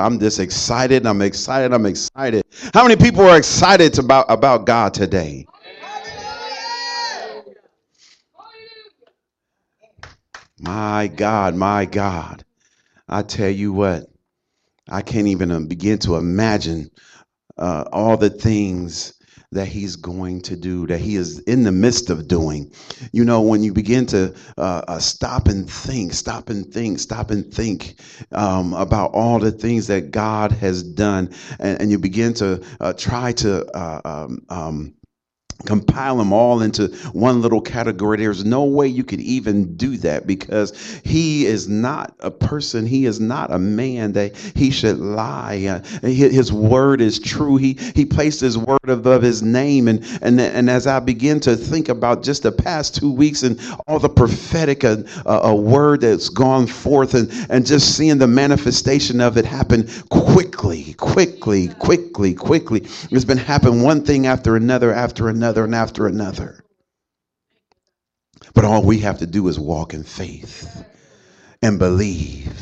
I'm just excited. I'm excited. I'm excited. How many people are excited about, about God today? My God, my God. I tell you what, I can't even um, begin to imagine uh, all the things that he's going to do, that he is in the midst of doing. You know, when you begin to uh, uh, stop and think, stop and think, stop and think um, about all the things that God has done, and, and you begin to uh, try to uh, um, um, compile them all into one little category. There's no way you could even do that because he is not a person. He is not a man that he should lie. Uh, his word is true. He he placed his word above his name. And and and as I begin to think about just the past two weeks and all the prophetic uh, uh, a word that's gone forth and and just seeing the manifestation of it happen quickly, quickly, quickly, quickly. It's been happening one thing after another after another another and after another. But all we have to do is walk in faith and believe.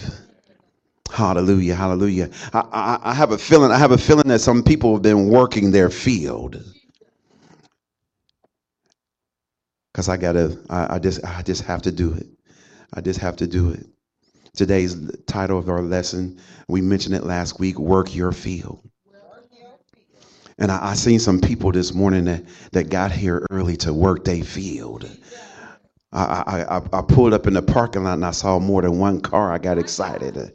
Hallelujah, hallelujah. I, I, I, have a feeling, I have a feeling that some people have been working their field. Because I gotta, I, I just I just have to do it. I just have to do it. Today's title of our lesson, we mentioned it last week, work your field. And I, I seen some people this morning that, that got here early to work their field. I, I, I pulled up in the parking lot and I saw more than one car. I got excited.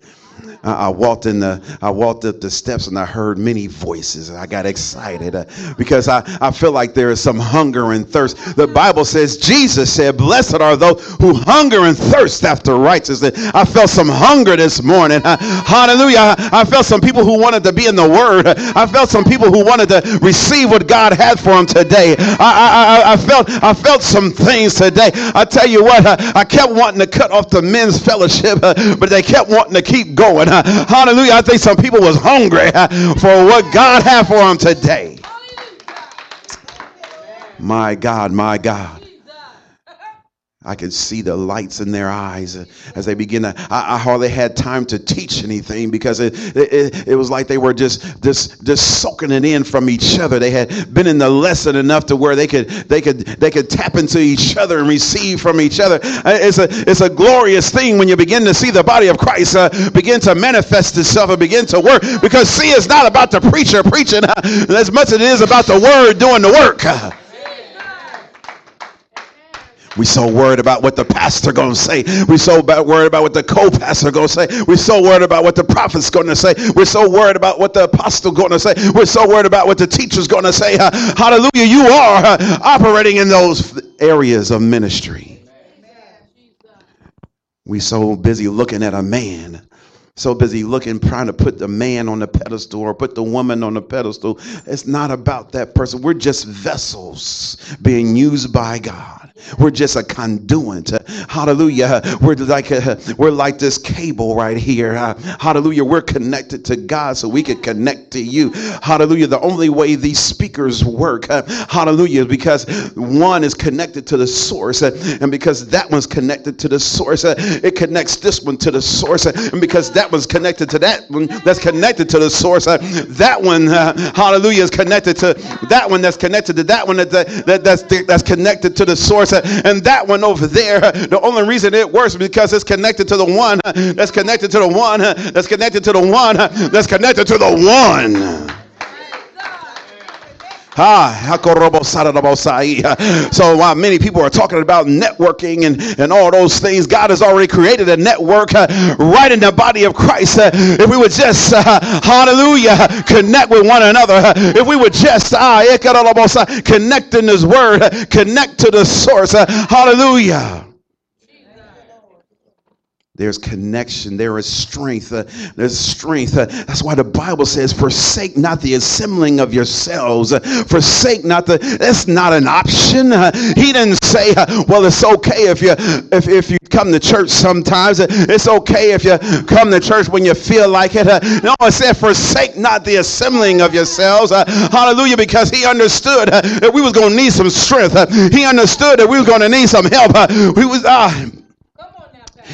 I, walked in the I walked up the steps and I heard many voices. I got excited uh, because I, I feel like there is some hunger and thirst. The Bible says Jesus said, "Blessed are those who hunger and thirst after righteousness." I felt some hunger this morning. Uh, hallelujah! I, felt some people who wanted to be in the Word. I felt some people who wanted to receive what God had for them today. I I, I felt I felt some things today. I tell you what, uh, I kept wanting to cut off the men's fellowship, but they kept wanting to keep going going. Hallelujah. I think some people was hungry for what God had for them today. My God, my God. I could see the lights in their eyes as they begin to. I, I hardly had time to teach anything because it, it, it was like they were just, just just soaking it in from each other. They had been in the lesson enough to where they could they could they could tap into each other and receive from each other. Uh, it's a it's a glorious thing when you begin to see the body of Christ uh, begin to manifest itself and begin to work. Because see, it's not about the preacher preaching uh, as much as it is about the word doing the work. We so worried about what the pastor to say. We so worried about what the co-pastor to say. We're so worried about what the prophet's to say. We're so worried about what the apostle to say. We're so worried about what the teacher's to say. Uh, hallelujah, you are uh, operating in those areas of ministry. We so busy looking at a man so busy looking, trying to put the man on the pedestal or put the woman on the pedestal. It's not about that person. We're just vessels being used by God. We're just a conduit. Hallelujah. We're like a, we're like this cable right here. Hallelujah. We're connected to God so we can connect to you. Hallelujah. The only way these speakers work, hallelujah, is because one is connected to the source, and because that one's connected to the source, it connects this one to the source, and because that that was connected to that one that's connected to the source. Uh, that one, uh, hallelujah, is connected to that one that's connected to that one that, that, that's, that's connected to the source. Uh, and that one over there, uh, the only reason it works because it's connected to the one uh, that's connected to the one uh, that's connected to the one that's connected to the one. Ah, so while many people are talking about networking and, and all those things, God has already created a network uh, right in the body of Christ. Uh, if we would just, uh, hallelujah, connect with one another, uh, if we would just uh, connect in His Word, uh, connect to the source, uh, hallelujah. There's connection. There is strength. Uh, there's strength. Uh, that's why the Bible says, "Forsake not the assembling of yourselves. Uh, forsake not the." That's not an option. Uh, he didn't say, uh, "Well, it's okay if you if if you come to church sometimes. It's okay if you come to church when you feel like it." Uh, no, it said, "Forsake not the assembling of yourselves." hallelujah, because he understood that we was going to need some strength. he understood that we was going to need some help. we was ah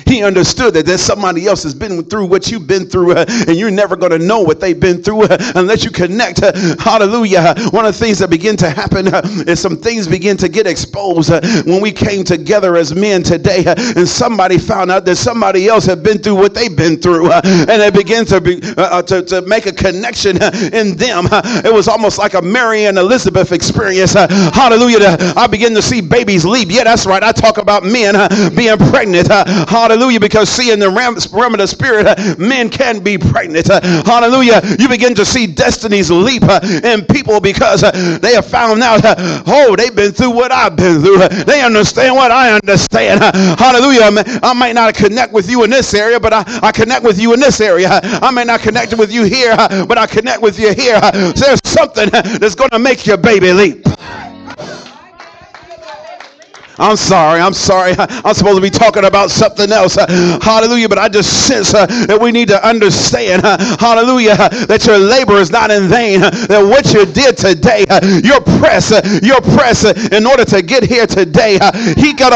He understood that there's somebody else has been through what you've been through, uh, and you're never going to know what they've been through uh, unless you connect. Uh, hallelujah. One of the things that begin to happen uh, is some things begin to get exposed uh, when we came together as men today, uh, and somebody found out that somebody else had been through what they've been through, and they begin to, be, to, to make a connection in them. it was almost like a Mary and Elizabeth experience. hallelujah. I begin to see babies leap. Yeah, that's right. I talk about men being pregnant. Hallelujah. Because see, in the realm, of the spirit, uh, men can be pregnant. Uh, hallelujah. You begin to see destinies leap uh, in people because uh, they have found out, uh, oh, they've been through what I've been through. Uh, they understand what I understand. hallelujah. I may not connect with you in this area, but I, I connect with you in this area. I may not connect with you here, but I connect with you here. There's something that's going to make your baby leap. I'm sorry. I'm sorry. I'm supposed to be talking about something else. Hallelujah. But I just sense uh, that we need to understand, uh, hallelujah, that your labor is not in vain. Uh, that what you did today, uh, your press, your press in order to get here today. He got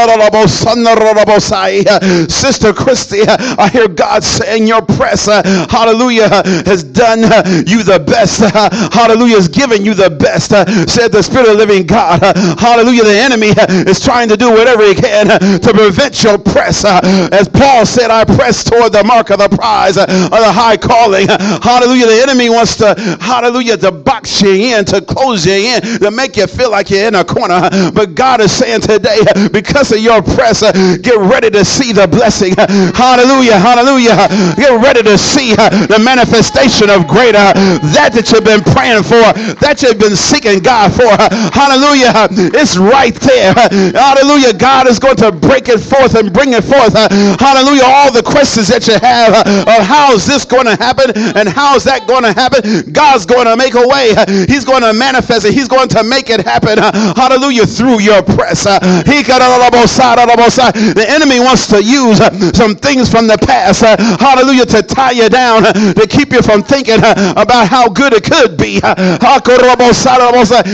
Sister Christy, I hear God saying your press, hallelujah, has done you the best. Hallelujah, has given you the best, said the Spirit of living God. Hallelujah. The enemy is trying to do whatever he can uh, to prevent your press. Uh, as Paul said, I press toward the mark of the prize uh, of the high calling. Hallelujah. The enemy wants to, hallelujah, to box you in, to close you in, to make you feel like you're in a corner. But God is saying today, because of your press, get ready to see the blessing. Hallelujah. Hallelujah. Get ready to see the manifestation of greater that that you've been praying for, that you've been seeking God for. Hallelujah. It's right there. Hallelujah hallelujah, God is going to break it forth and bring it forth. Uh, hallelujah, all the questions that you have uh, of how is this going to happen and how is that going to happen, God's going to make a way. He's going to manifest it. He's going to make it happen. Uh, hallelujah, through your press. Uh, he the enemy wants to use uh, some things from the past, uh, hallelujah, to tie you down, to keep you from thinking about how good it could be.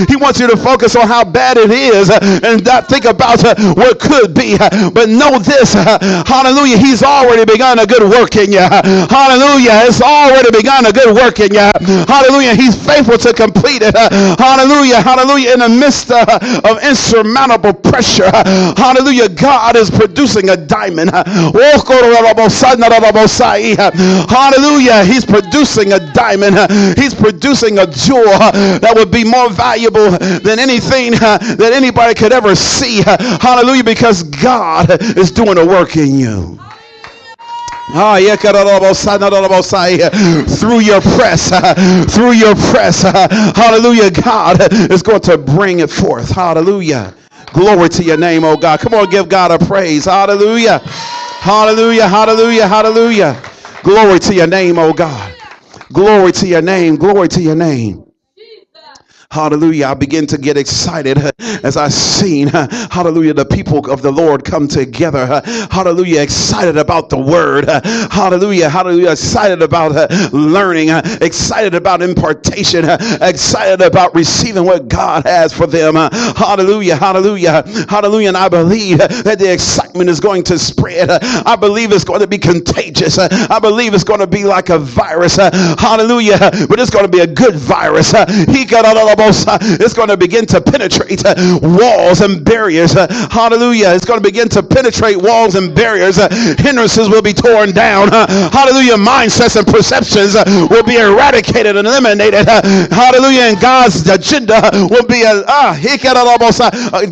He wants you to focus on how bad it is and not think about Uh, what could be. But know this, uh, hallelujah, he's already begun a good work in you. Uh, hallelujah, it's already begun a good work in you. Hallelujah, he's faithful to complete it. Hallelujah, hallelujah, in the midst of insurmountable pressure. Hallelujah, God is producing a diamond. Hallelujah, he's producing a diamond. He's producing a jewel that would be more valuable than anything that anybody could ever see. Hallelujah, because God is doing a work in you. Ah, yeah, through your press, through your press, hallelujah, God is going to bring it forth. Hallelujah. Glory to your name, oh God. Come on, give God a praise. Hallelujah. Hallelujah, hallelujah, hallelujah. Glory to your name, oh God. Glory to your name. Glory to your name. Hallelujah. I begin to get excited as I seen, hallelujah, the people of the Lord come together. Hallelujah. Excited about the word. Hallelujah. Hallelujah. Excited about learning. Excited about impartation. Excited about receiving what God has for them. Hallelujah. Hallelujah. Hallelujah. And I believe that the excitement is going to spread. I believe it's going to be contagious. I believe it's going to be like a virus. Hallelujah. But it's going to be a good virus. He got all it's going to begin to penetrate uh, walls and barriers. Uh, hallelujah. It's going to begin to penetrate walls and barriers. Uh, hindrances will be torn down. Uh, hallelujah. Mindsets and perceptions uh, will be eradicated and eliminated. Uh, hallelujah. And God's agenda will be ah,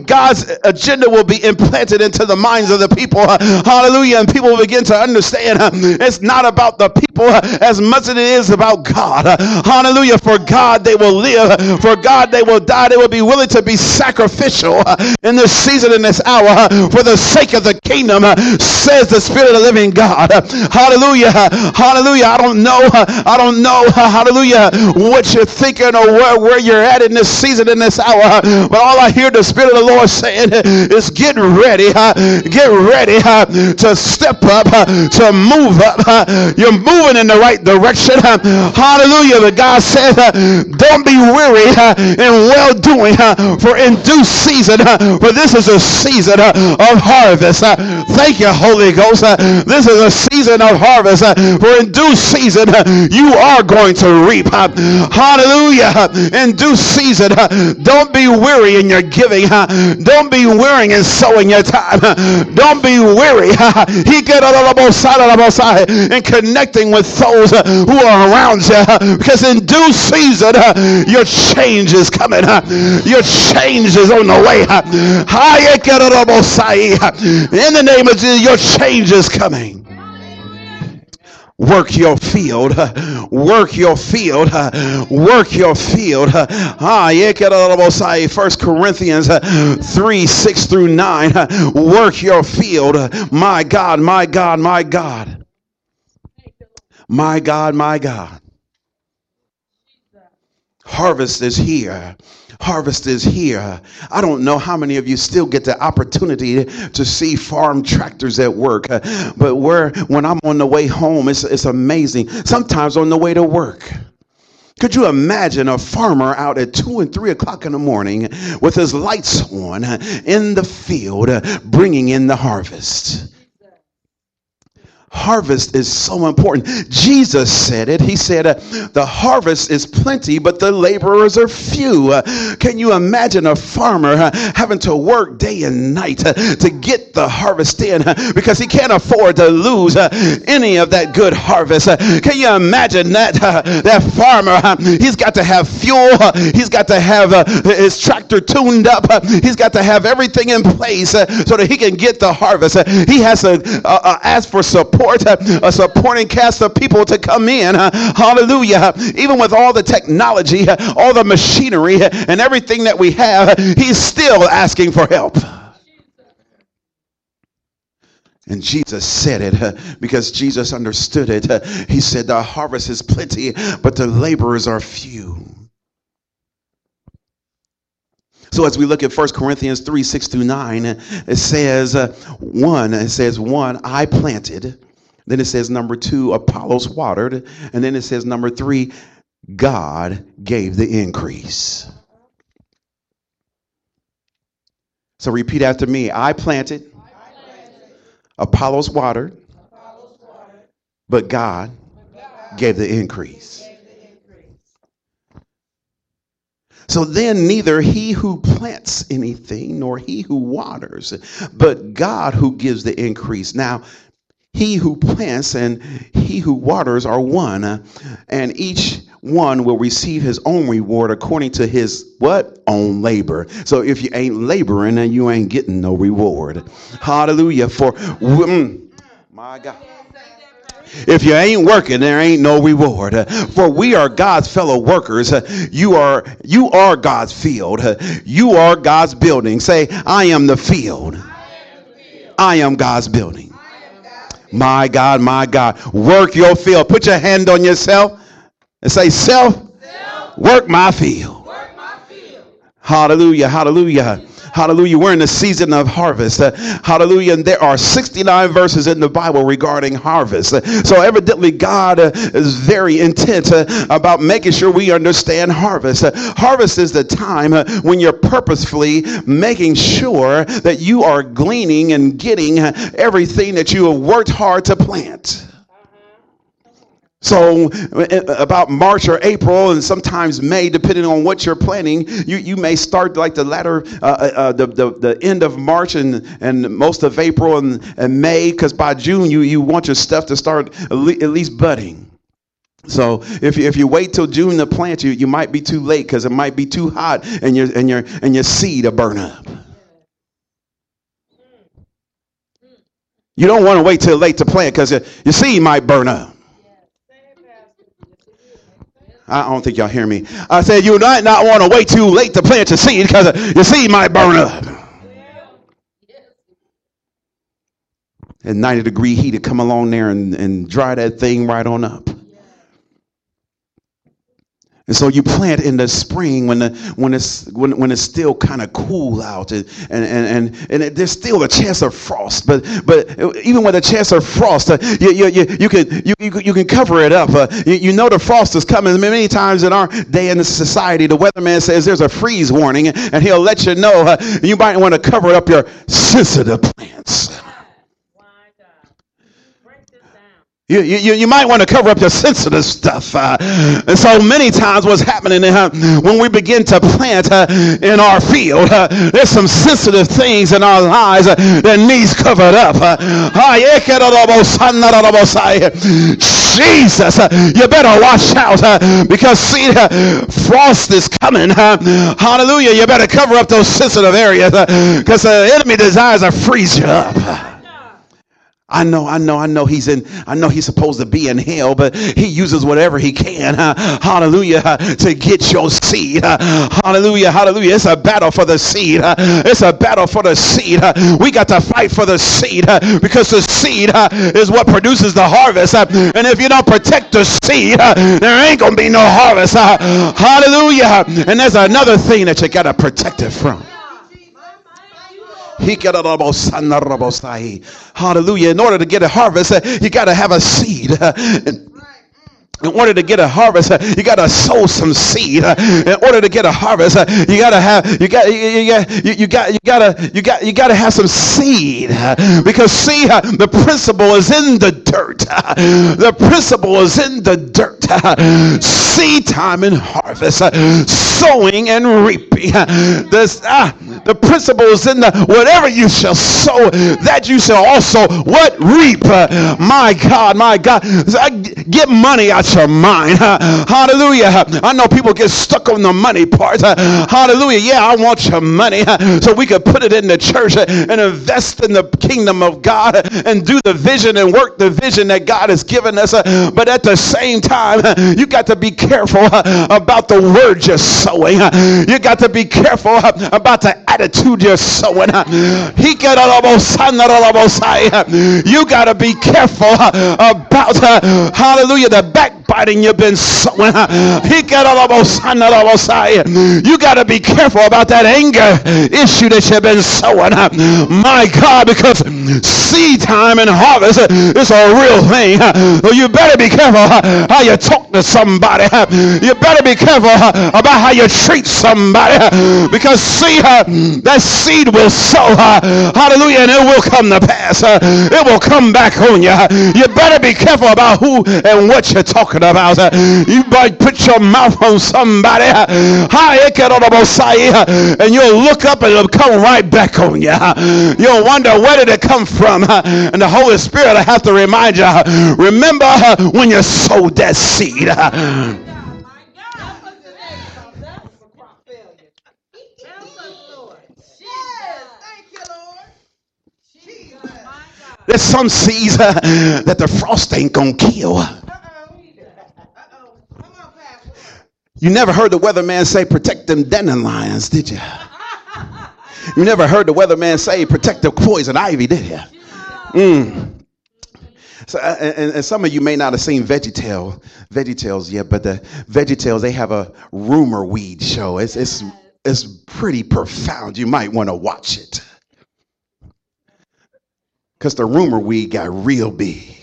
God's agenda will be implanted into the minds of the people. Hallelujah. And people will begin to understand it's not about the people as much as it is about God. Hallelujah. For God they will live. For God they will die. They will be willing to be sacrificial uh, in this season, in this hour, uh, for the sake of the kingdom, uh, says the Spirit of the living God. Hallelujah. Hallelujah. I don't know. Uh, I don't know. Uh, hallelujah. What you're thinking or where, where you're at in this season, in this hour. Uh, but all I hear the Spirit of the Lord saying is get ready. Get ready to step up, to move up. You're moving in the right direction. Hallelujah. But God said, don't be weary and well doing. Uh, for in due season, uh, for this is a season uh, of harvest. Uh, thank you, Holy Ghost. Uh, this is a season of harvest. Uh, for in due season, uh, you are going to reap. Uh, hallelujah. In due season, uh, don't be weary in your giving. Uh, don't be weary in sowing your time. Uh, don't be weary. Uh, he get a little side the side and connecting with those uh, who are around you uh, because in due season uh, your change is coming. Your change is on the way. Uh, in the name of Jesus, your change is coming. Work your field work your field work your field ah yeah first corinthians 3 6 through 9 work your field my god my god my god. My god my god harvest is here harvest is here. I don't know how many of you still get the opportunity to see farm tractors at work, uh, but where when I'm on the way home, it's, it's amazing. Sometimes on the way to work. Could you imagine a farmer out at two and three o'clock in the morning with his lights on in the field uh, bringing in the harvest? Harvest is so important. Jesus said it. He said, uh, The harvest is plenty, but the laborers are few. Uh, can you imagine a farmer uh, having to work day and night uh, to get the harvest in uh, because he can't afford to lose uh, any of that good harvest? can you imagine that? that farmer, he's got to have fuel, he's got to have his tractor tuned up, he's got to have everything in place so that he can get the harvest. he has to ask for support support, uh, a supporting cast of people to come in. Uh, hallelujah. Uh, even with all the technology, all the machinery, and everything that we have, he's still asking for help. And Jesus said it because Jesus understood it. He said, The harvest is plenty, but the laborers are few. So as we look at 1 Corinthians 3 6 through 9, it says, uh, 1, it says, 1, I planted, then it says number two, Apollos watered. And then it says number three, God gave the increase. So repeat after me I planted. Apollos, watered, but God, gave the increase. So then, neither he who plants anything nor he who waters, but God who gives the increase. Now, he who plants and he who waters are one, and each one will receive his own reward according to his what? Own labor. So if you ain't laboring then you ain't getting no reward. Hallelujah. For mm, my god. If you ain't working there ain't no reward. For we are god's fellow workers. You are you are god's field. You are god's building. Say i am the field. I am god's building my God, my God. Work your field. Put your hand on yourself and say, Self, self work my. Work my field. Hallelujah, hallelujah. Hallelujah. We're in the season of harvest. Uh, hallelujah. And there are 69 verses in the Bible regarding harvest. Uh, so evidently, God uh, is very intent uh, about making sure we understand harvest. Uh, harvest is the time uh, when you're purposefully making sure that you are gleaning and getting everything that you have worked hard to plant. So, uh, about March or April, and sometimes May, depending on what you're planning, you, you may start like the latter, uh, uh, uh the, the, the end of March and, and most of April and, and May, because by June you, you want your stuff to start at least budding. So if you, if you wait till June to plant, you, you might be too late because it might be too hot and your, and, your, and your seed will burn up. You don't want to wait till late to plant because your seed might burn up. I don't think y'all hear me. I said you might not want to wait too late to plant your seed because uh, your seed might burn up. And 90 degree heat to come along there and, and dry that thing right on up. And so you plant in the spring when the when it's when, when it's still kind of cool out and and and and, it, there's still a chance of frost. But but even with a chance of frost, uh, you, you, you, you can you, you, you can cover it up. Uh, you, you know the frost is coming. Many times in our day in society, the weatherman says there's a freeze warning, and he'll let you know. Uh, you might want to cover up your sensitive plants. You, you, you might want to cover up your sensitive stuff. Uh, and so many times what's happening uh, when we begin to plant uh, in our field, uh, there's some sensitive things in our lives uh, that needs covered up. Uh, Jesus, you better watch out because see, frost is coming. hallelujah. You better cover up those sensitive areas because the enemy desires to freeze you up. I know, I know, I know he's in, I know he's supposed to be in hell, but he uses whatever he can, uh, hallelujah, uh, to get your seed. Uh, hallelujah, hallelujah. It's a battle for the seed. Uh, it's a battle for the seed. Uh, we got to fight for the seed uh, because the seed is what produces the harvest. and if you don't protect the seed, there ain't going to be no harvest. hallelujah. And there's another thing that you got to protect it from. Hallelujah. In order to get a harvest, uh, you got to have a seed. In order to get a harvest, uh, you got to sow some seed. Uh, in order to get a harvest, you got to have you got you got you got you got to you got you got to have some seed because see the principle is in the dirt. The principle is in the dirt. Seed time and harvest, sowing and reaping. This ah, the principle is in the whatever you shall sow, that you shall also what reap. Uh, my God, my God, get money your mind. hallelujah. I know people get stuck on the money part. hallelujah. Yeah, I want your money so we could put it in the church and invest in the kingdom of God and do the vision and work the vision that God has given us. But at the same time, you got to be careful about the word you're sowing. You got to be careful about the attitude you're sowing. You got to be careful about, hallelujah, the backbiting you've been sowing. You got to be careful about that anger issue that you've been sowing. My God, because seed time and harvest is a real thing. You better be careful how you talk to somebody. You better be careful about how you treat somebody because see that seed will sow. Hallelujah. And it will come to pass. It will come back on you. You better be careful about who and what you're talking about. You might put your mouth on somebody. And you'll look up and it'll come right back on you. You'll wonder where did it come from. And the Holy Spirit will have to remind you. Remember when you sowed that seed. There's some seeds uh, that the frost ain't gonna kill. You never heard the weatherman say, protect them dandelions, did you? You never heard the weatherman say, protect the poison ivy, did you? Mm. So, uh, and, and, some of you may not have seen VeggieTale, VeggieTales yet, but the VeggieTales they have a rumor weed show. It's it's it's pretty profound. You might want to watch it because the rumor weed got real big.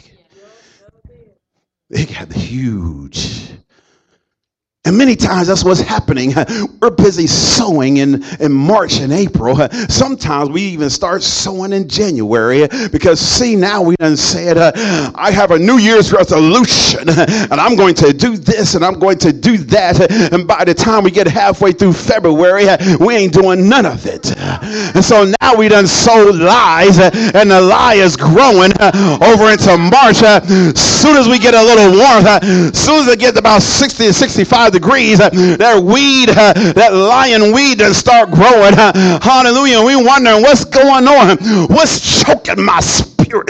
It got huge. And many times that's what's happening. We're busy sowing in, in March and April. Sometimes we even start sowing in January because, see, now we done said, uh, I have a New Year's resolution and I'm going to do this and I'm going to do that. And by the time we get halfway through February, we ain't doing none of it. And so now we done sow lies and the lie is growing over into March. Soon as we get a little warmth, soon as it gets about 60 to 65 degrees, uh, that weed, uh, that lion weed does start growing. Uh, hallelujah. We wondering what's going on. What's choking my spirit? Spirit?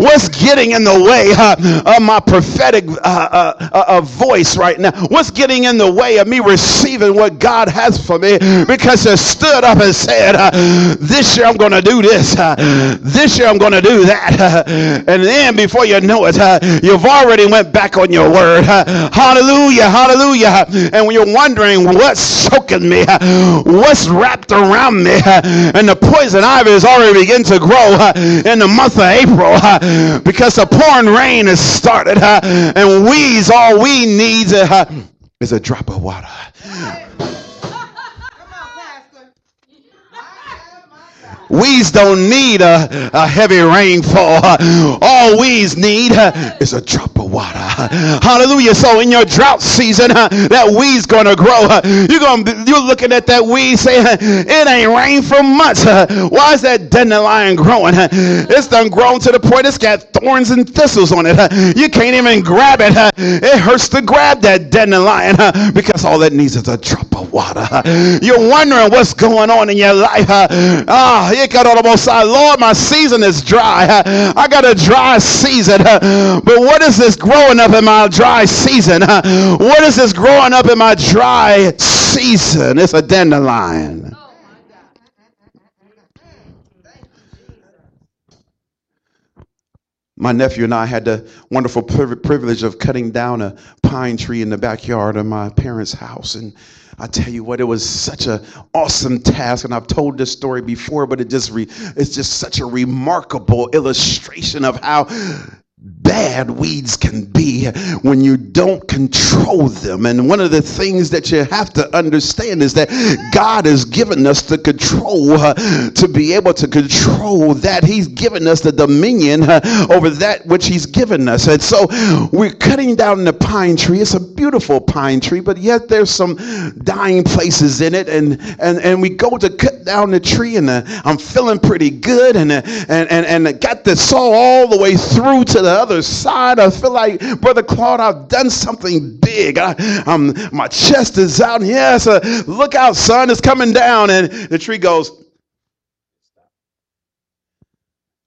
What's getting in the way of my prophetic uh, uh, uh, voice right now? What's getting in the way of me receiving what God has for me? Because I stood up and said, This year I'm going to do this. This year I'm going to do that. And then before you know it, you've already went back on your word. Hallelujah. Hallelujah. And when you're wondering what's choking me, what's wrapped around me, and the poison ivy is already beginning to grow uh, in the month of April uh, because the pouring rain has started uh, and weeds, all we need is a drop of water. Weeds don't need a, a heavy rainfall. All weeds need uh, is a drop of water. Hallelujah. So in your drought season, uh, that weed's gonna grow. Uh, you're gonna you're looking at that weed saying, it ain't rained for months. Why is that dandelion growing? It's done grown to the point it's got thorns and thistles on it. You can't even grab it. It hurts to grab that dandelion because all it needs is a drop of water. You're wondering what's going on in your life. Ah, Lord, my season is dry. I got a dry season. But what is this growing up in my dry season? What is this growing up in my dry season? It's a dandelion. My nephew and I had the wonderful privilege of cutting down a pine tree in the backyard of my parents' house. And I tell you what, it was such an awesome task, and I've told this story before, but it just re, it's just such a remarkable illustration of how bad weeds can be when you don't control them. And one of the things that you have to understand is that God has given us the control uh, to be able to control that. He's given us the dominion uh, over that which He's given us. And so we're cutting down the pine tree. It's a beautiful pine tree, but yet there's some dying places in it. And and, and we go to cut down the tree, and uh, I'm feeling pretty good, and, uh, and, and, and got the saw all the way through to the other side. I feel like, Brother Claude, I've done something big. I, um, my chest is out. Yes, uh, look out, son, it's coming down. And the tree goes,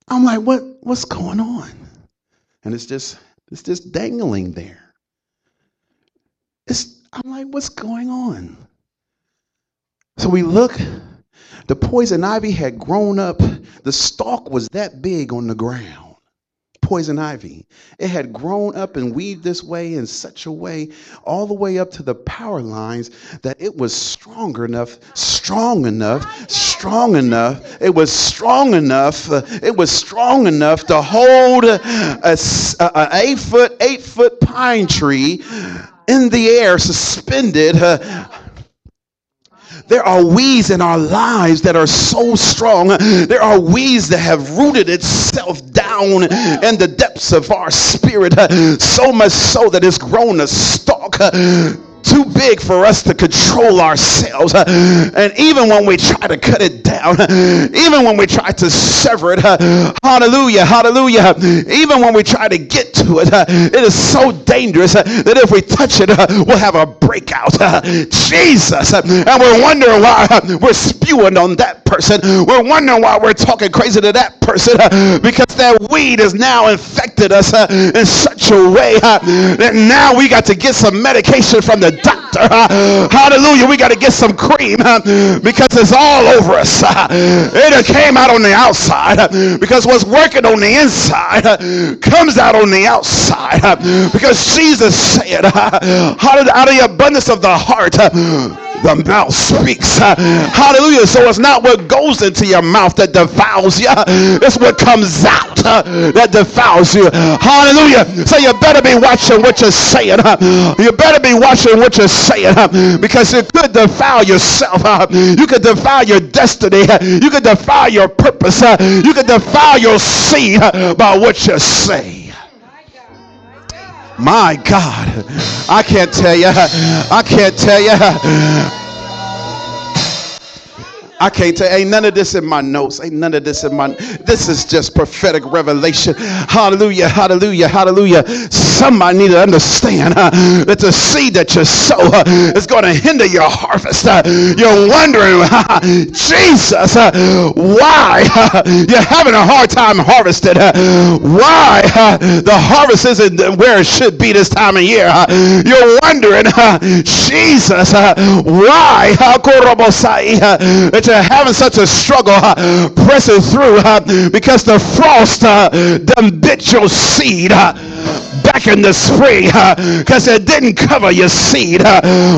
I'm like, what, what's going on? And it's just, it's just dangling there. It's, I'm like, what's going on? So we look, the poison ivy had grown up. The stalk was that big on the ground poison ivy. It had grown up and weaved this way in such a way, all the way up to the power lines, that it was stronger enough, strong enough, strong enough. It was strong enough. Uh, it was strong enough to hold a, a, a eight foot, eight foot pine tree in the air, suspended. Uh, there are weeds in our lives that are so strong. There are weeds that have rooted itself down in the depths of our spirit, so much so that it's grown a stalk too big for us to control ourselves. And even when we try to cut it down, even when we try to sever it, hallelujah, hallelujah, even when we try to get to it, it is so dangerous that if we touch it, we'll have a breakout. Jesus. And we're wondering why we're spewing on that person. We're wondering why we're talking crazy to that person because that weed has now infected us in such a way that now we got to get some medication from the doctor. Hallelujah. We got to get some cream because it's all over us. It came out on the outside because what's working on the inside comes out on the outside because Jesus said, out of the abundance of the heart, the mouth speaks. Hallelujah. So it's not what goes into your mouth that defiles you, it's what comes out that defiles you. Hallelujah. So you better be watching what you're saying. You better be watching what you're saying because it could defile yourself. You could defile your destiny. You could defile your purpose. You could defile your seed by what you say. My God, I can't tell you. I can't tell you. I can't tell. Ain't none of this in my notes. Ain't none of this in my. This is just prophetic revelation. Hallelujah, hallelujah, hallelujah. Somebody need to understand uh, that the seed that you sow is going to hinder your harvest. You're wondering, Jesus, why you're having a hard time harvesting? Why the harvest isn't where it should be this time of year? you're wondering, Jesus, why that you're having such a struggle uh, pressing through uh, because the frost done bit your seed back in the spring because it didn't cover your seed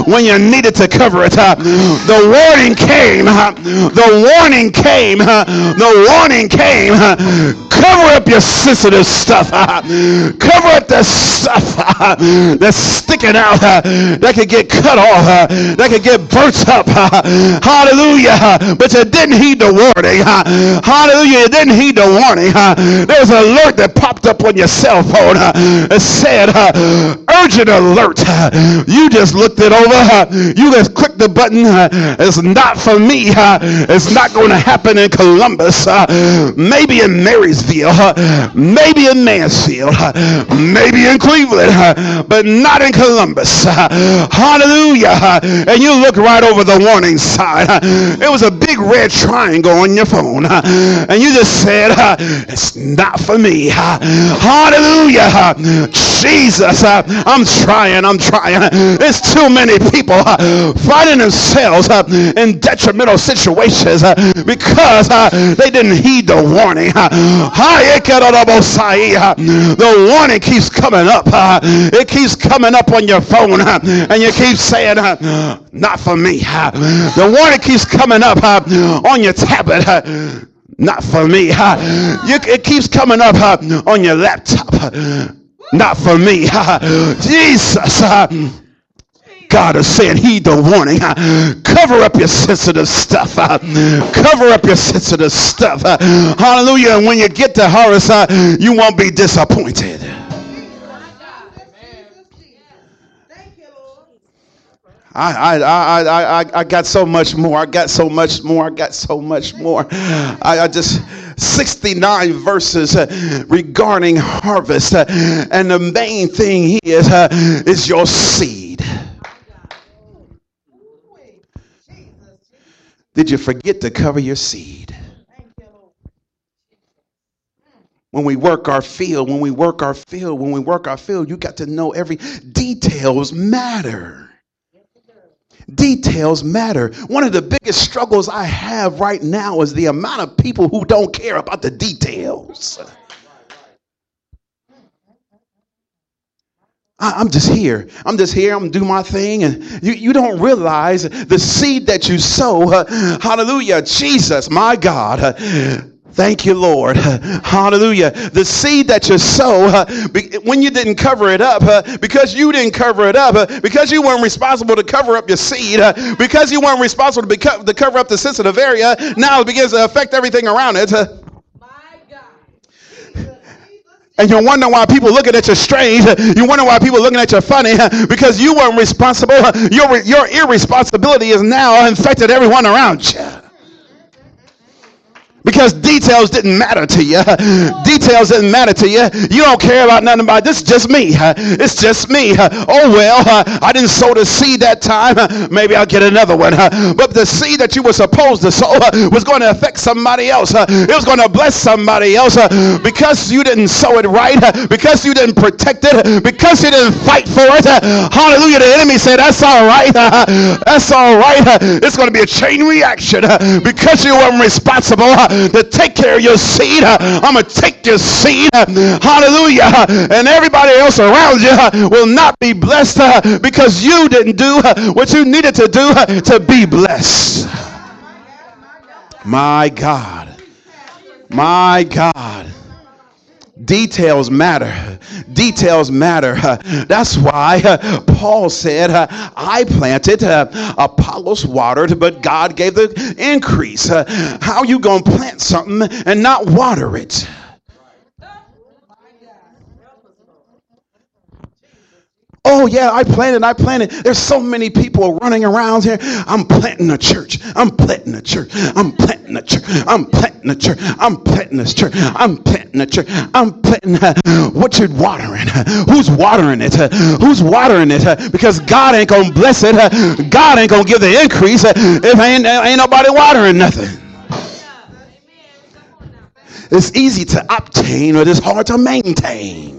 when you needed to cover it. The warning came. The warning came. The warning came. Cover up your sensitive stuff. cover up the stuff that's sticking out that could get cut off, that could get burnt up. Hallelujah. But you didn't heed the warning. Hallelujah. You didn't heed the warning. There was an alert that popped up on your cell phone said, uh, urgent alert. Uh, you just looked it over. Uh, you just clicked the button. Uh, it's not for me. It's not going to happen in Columbus. Maybe in Marysville. Maybe in Mansfield. Maybe in Cleveland. But not in Columbus. Hallelujah. And you look right over the warning sign. It was a big red triangle on your phone. And you just said, it's not for me. Hallelujah. Jesus, uh, I'm trying, I'm trying. There's too many people uh, finding themselves uh, in detrimental situations uh, because uh, they didn't heed the warning. Uh, the warning keeps coming up. it keeps coming up on your phone, and you keep saying, "Not for me." the warning keeps coming up on your tablet not for me. You, it keeps coming up on your laptop. Not for me. Jesus. God is saying, heed the warning. Cover up your sensitive stuff. Cover up your sensitive stuff. Hallelujah. And when you get to Horus, you won't be disappointed. I, I, I, I, I got so much more. I got so much more. I got so much more. I, I just 69 verses uh, regarding harvest, uh, and the main thing is uh, is your seed. Did you forget to cover your seed? When we work our field, when we work our field, when we work our field, you got to know every details matter. Details matter. One of the biggest struggles I have right now is the amount of people who don't care about the details. I, am just here. I'm just here. I'm do my thing. And you, you don't realize the seed that you sow. Uh, hallelujah. Jesus, my God. Uh, Thank you, Lord. Hallelujah. The seed that you sow, uh, when you didn't cover it up, uh, because you didn't cover it up, uh, because you weren't responsible to cover up your seed, uh, because you weren't responsible to, beco- to, cover up the sensitive area, now it begins to affect everything around it. And you're wondering why people looking at you strange. You wonder why people looking at you funny because you weren't responsible. Your, your irresponsibility is now infected everyone around you because details didn't matter to you. Details didn't matter to you. You don't care about nothing about this. Just me. It's just me. Oh well, I didn't sow the seed that time. Maybe I'll get another one. But the seed that you were supposed to sow was going to affect somebody else. It was going to bless somebody else because you didn't sow it right. Because you didn't protect it. Because you didn't fight for it. Hallelujah. The enemy said, "That's all right. That's all right. It's going to be a chain reaction because you weren't responsible." To take care of your seed. I'm going to take your seed. Hallelujah. And everybody else around you will not be blessed uh, because you didn't do uh, what you needed to do uh, to be blessed. My God. My God. Details matter. Details matter. That's why Paul said, I planted, Apollos watered, but God gave the increase. How you going to plant something and not water it? Oh yeah, I planted, I planted. There's so many people running around here. I'm planting a church. I'm planting a church. I'm planting a church. I'm planting a church. I'm planting this church. I'm planting a church. I'm planting. Uh, what you're watering? Who's watering it? Who's watering it? Because God ain't gonna bless it. God ain't gonna give the increase if ain't ain't nobody watering nothing. It's easy to obtain, but it's hard to maintain.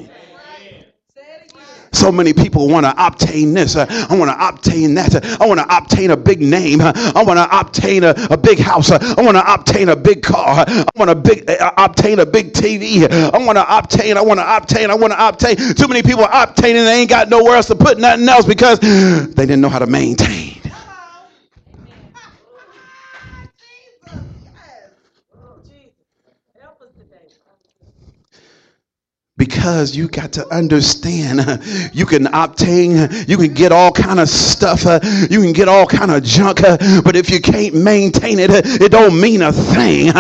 So many people want to obtain this. Uh, I want to obtain that. I want to obtain a big name. Uh, I want to obtain a, a big house. Uh, I want to obtain a big car. I want to big uh, obtain a big TV. I want to obtain. I want to obtain. I want to obtain. Too many people are obtaining. They ain't got nowhere else to put nothing else because they didn't know how to maintain. Because you got to understand you can obtain you can get all kind of stuff you can get all kind of junk but if you can't maintain it it don't mean a thing.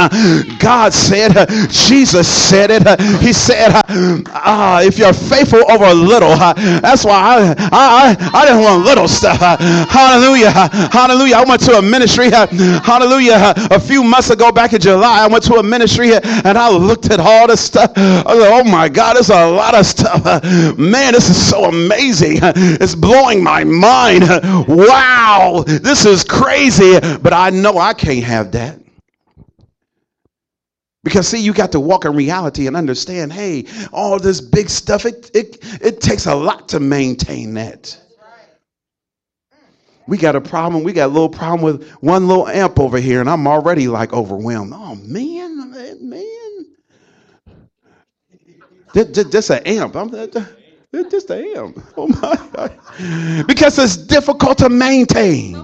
God said jesus said it. He said uh, if you're faithful over little that's why i i i didn't want little stuff. Hallelujah. Hallelujah. I went to a ministry hallelujah a few months ago back in july i went to a ministry and i looked at all the stuff. Like oh my god There's a lot of stuff. Man, this is so amazing. It's blowing my mind. Wow, this is crazy. But I know I can't have that. Because see, you got to walk in reality and understand, hey, all this big stuff, it it, it takes a lot to maintain that. We got a problem. We got a little problem with one little amp over here, and I'm already like overwhelmed. Oh man, man. Just, just an amp. I'm, just an amp. Oh my God. Because it's difficult to maintain.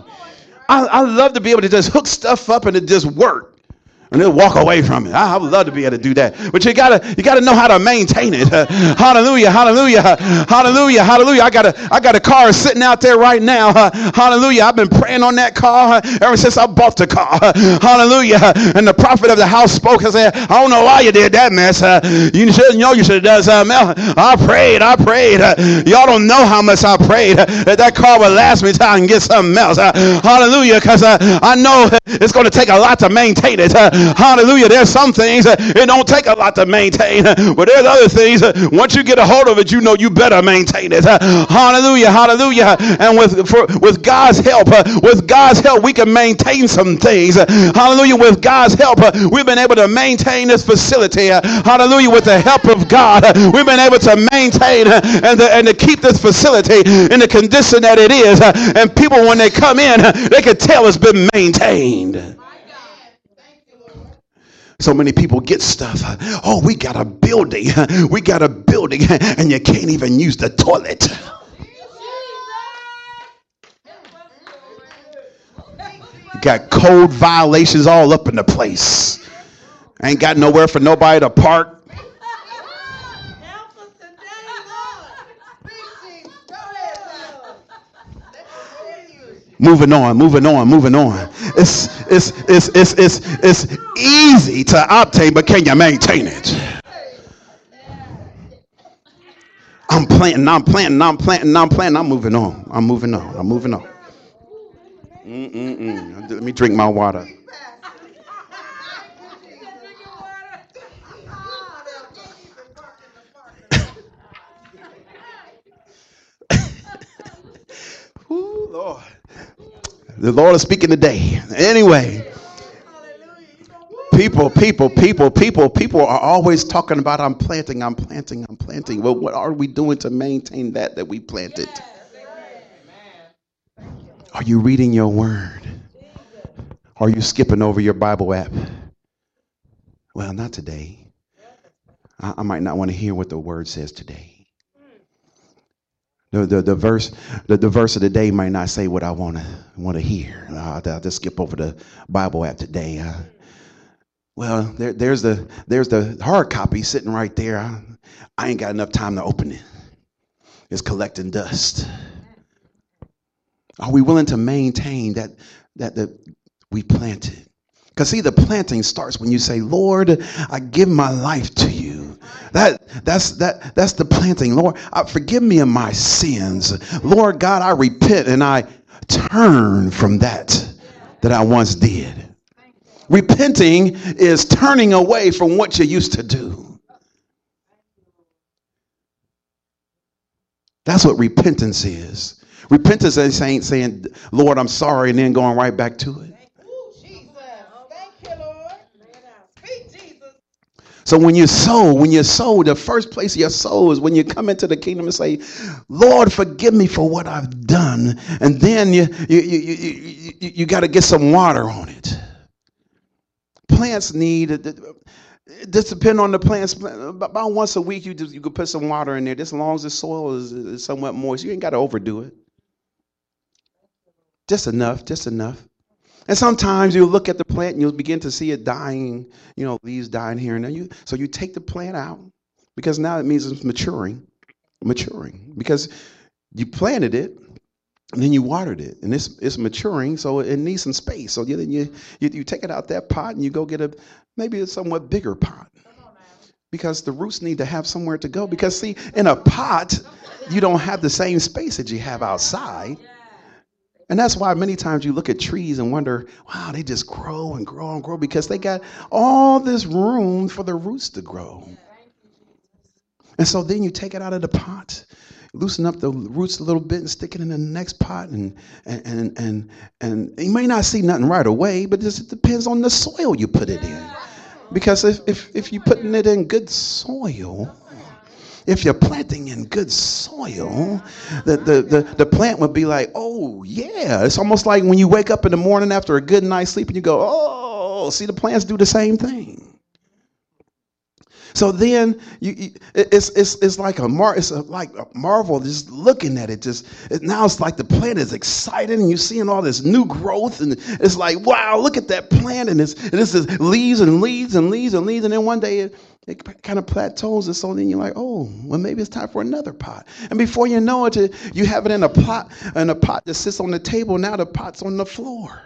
I, I love to be able to just hook stuff up and it just work and they'll walk away from it. I, would love to be able to do that, but you gotta you gotta know how to maintain it. Uh, hallelujah, hallelujah, hallelujah, hallelujah. I got a I got a car sitting out there right now. Uh, hallelujah. I've been praying on that car uh, ever since I bought the car. hallelujah. And the prophet of the house spoke and said, "I don't know why you did that mess. you should know you should have done something else. I prayed, I prayed. y'all don't know how much I prayed that that car would last me till I can get something else. hallelujah, because I know it's going to take a lot to maintain it." Hallelujah. There's some things that it don't take a lot to maintain, but there's other things once you get a hold of it, you know you better maintain it. Hallelujah. Hallelujah. And with for, with God's help, uh, with God's help, we can maintain some things. Hallelujah. With God's help, uh, we've been able to maintain this facility. Hallelujah. With the help of God, uh, we've been able to maintain and, the, and to keep this facility in the condition that it is. And people, when they come in, they can tell it's been maintained. So many people get stuff. Oh, we got a building. We got a building, and you can't even use the toilet. You got code violations all up in the place. Ain't got nowhere for nobody to park. Moving on, moving on, moving on. It's, it's, it's, it's, it's, it's easy to obtain, but can you maintain it? I'm planting, I'm planting, I'm planting, I'm planting, I'm moving on. I'm moving on, I'm moving on. Mm-mm-mm. Let me drink my water. Ooh, Lord. The Lord is speaking today. Anyway, people, people, people, people, people are always talking about I'm planting, I'm planting, I'm planting. Well, what are we doing to maintain that that we planted? Are you reading your word? Are you skipping over your Bible app? Well, not today. I, I might not want to hear what the word says today. The, the, the verse the, the verse of the day might not say what I want to want to hear. I'll, I'll, just skip over the Bible app today. Well, there, there's the there's the hard copy sitting right there. I, I ain't got enough time to open it. It's collecting dust. Are we willing to maintain that that that we planted? Because see, the planting starts when you say, Lord, I give my life to you. That that's that that's the planting. Lord, uh, forgive me of my sins. Lord God, I repent and I turn from that that I once did. Repenting is turning away from what you used to do. That's what repentance is. Repentance saying, saying, Lord, I'm sorry, and then going right back to it. So when you sow, when you sow, the first place your sow is when you come into the kingdom and say, Lord, forgive me for what I've done. And then you, you, you, you, you, you got to get some water on it. Plants need, this depend on the plants. About once a week, you just, you could put some water in there. Just as long as the soil is, is somewhat moist, you ain't got to overdo it. Just enough, just enough. And sometimes you look at the plant and you'll begin to see it dying, you know, leaves dying here and there. You, so you take the plant out because now it means it's maturing, maturing. Because you planted it and then you watered it and it's, it's maturing, so it needs some space. So then you, you, you take it out that pot and you go get a maybe a somewhat bigger pot. Because the roots need to have somewhere to go. Because see, in a pot, you don't have the same space that you have outside. And that's why many times you look at trees and wonder, wow, they just grow and grow and grow because they got all this room for the roots to grow. And so then you take it out of the pot, loosen up the roots a little bit and stick it in the next pot. And, and, and, and, and you may not see nothing right away, but it depends on the soil you put it in. Because if, if, if you're putting it in good soil, if you're planting in good soil, the, the, the, the, plant would be like, oh, yeah. It's almost like when you wake up in the morning after a good night's sleep and you go, oh, see, the plants do the same thing. So then you, you, it's, it's, it's like a mar, it's a, like a marvel just looking at it. Just it, now it's like the plant is excited and you're seeing all this new growth and it's like wow, look at that plant and it's and this is leaves and leaves and leaves and leaves and then one day it, it kind of plateaus and so then you're like oh well maybe it's time for another pot. And before you know it you have it in a pot in a pot that sits on the table. Now the pot's on the floor.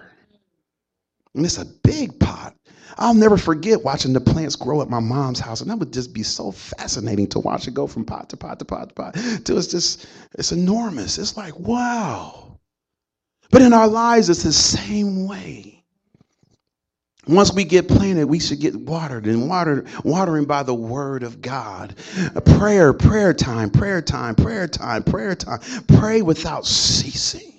And it's a big pot I'll never forget watching the plants grow at my mom's house, and that would just be so fascinating to watch it go from pot to pot to pot to pot till it's just it's enormous. It's like wow. But in our lives, it's the same way. Once we get planted, we should get watered and watered, watering by the word of God. A prayer, prayer time, prayer time, prayer time, prayer time. Pray without ceasing.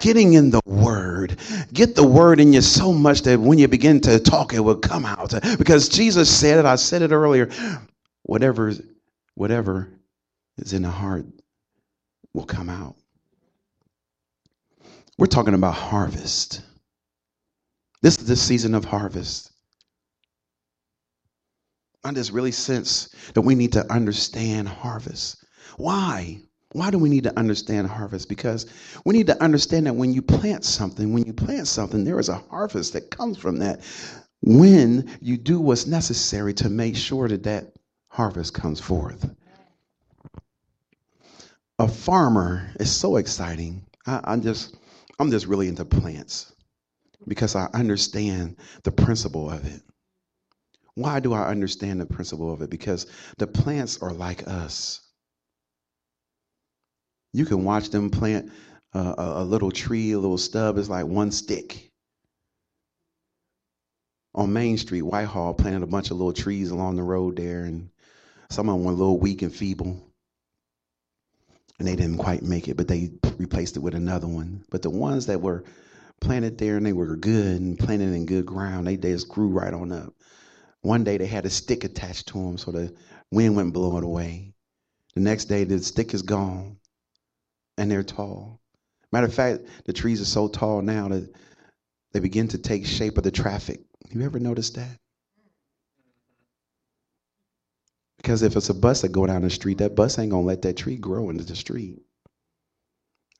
Getting in the word. Get the word in you so much that when you begin to talk, it will come out. Because Jesus said it, I said it earlier. Whatever, whatever is in the heart will come out. We're talking about harvest. This is the season of harvest. I just really sense that we need to understand harvest. Why? Why do we need to understand harvest? Because we need to understand that when you plant something, when you plant something, there is a harvest that comes from that when you do what's necessary to make sure that that harvest comes forth. A farmer is so exciting. I, I'm just, I'm just really into plants because I understand the principle of it. Why do I understand the principle of it? Because the plants are like us. You can watch them plant a, a little tree, a little stub It's like one stick. On Main Street, Whitehall planted a bunch of little trees along the road there, and some of them were a little weak and feeble. And they didn't quite make it, but they replaced it with another one. But the ones that were planted there and they were good and planted in good ground, they, they just grew right on up. One day they had a stick attached to them, so the wind went blowing away. The next day the stick is gone and they're tall. Matter of fact, the trees are so tall now that they begin to take shape of the traffic. You ever noticed that? Because if it's a bus that go down the street, that bus ain't gonna let that tree grow into the street.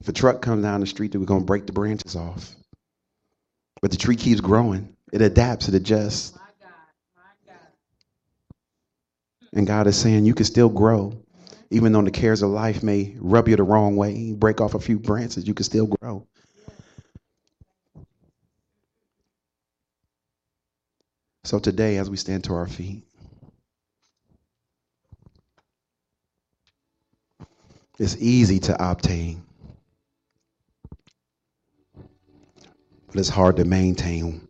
If a truck comes down the street, we're gonna break the branches off. But the tree keeps growing. It adapts, it adjusts. My God, my God. And God is saying you can still grow even though the cares of life may rub you the wrong way, break off a few branches, you can still grow. So today, as we stand to our feet, it's easy to obtain, but it's hard to maintain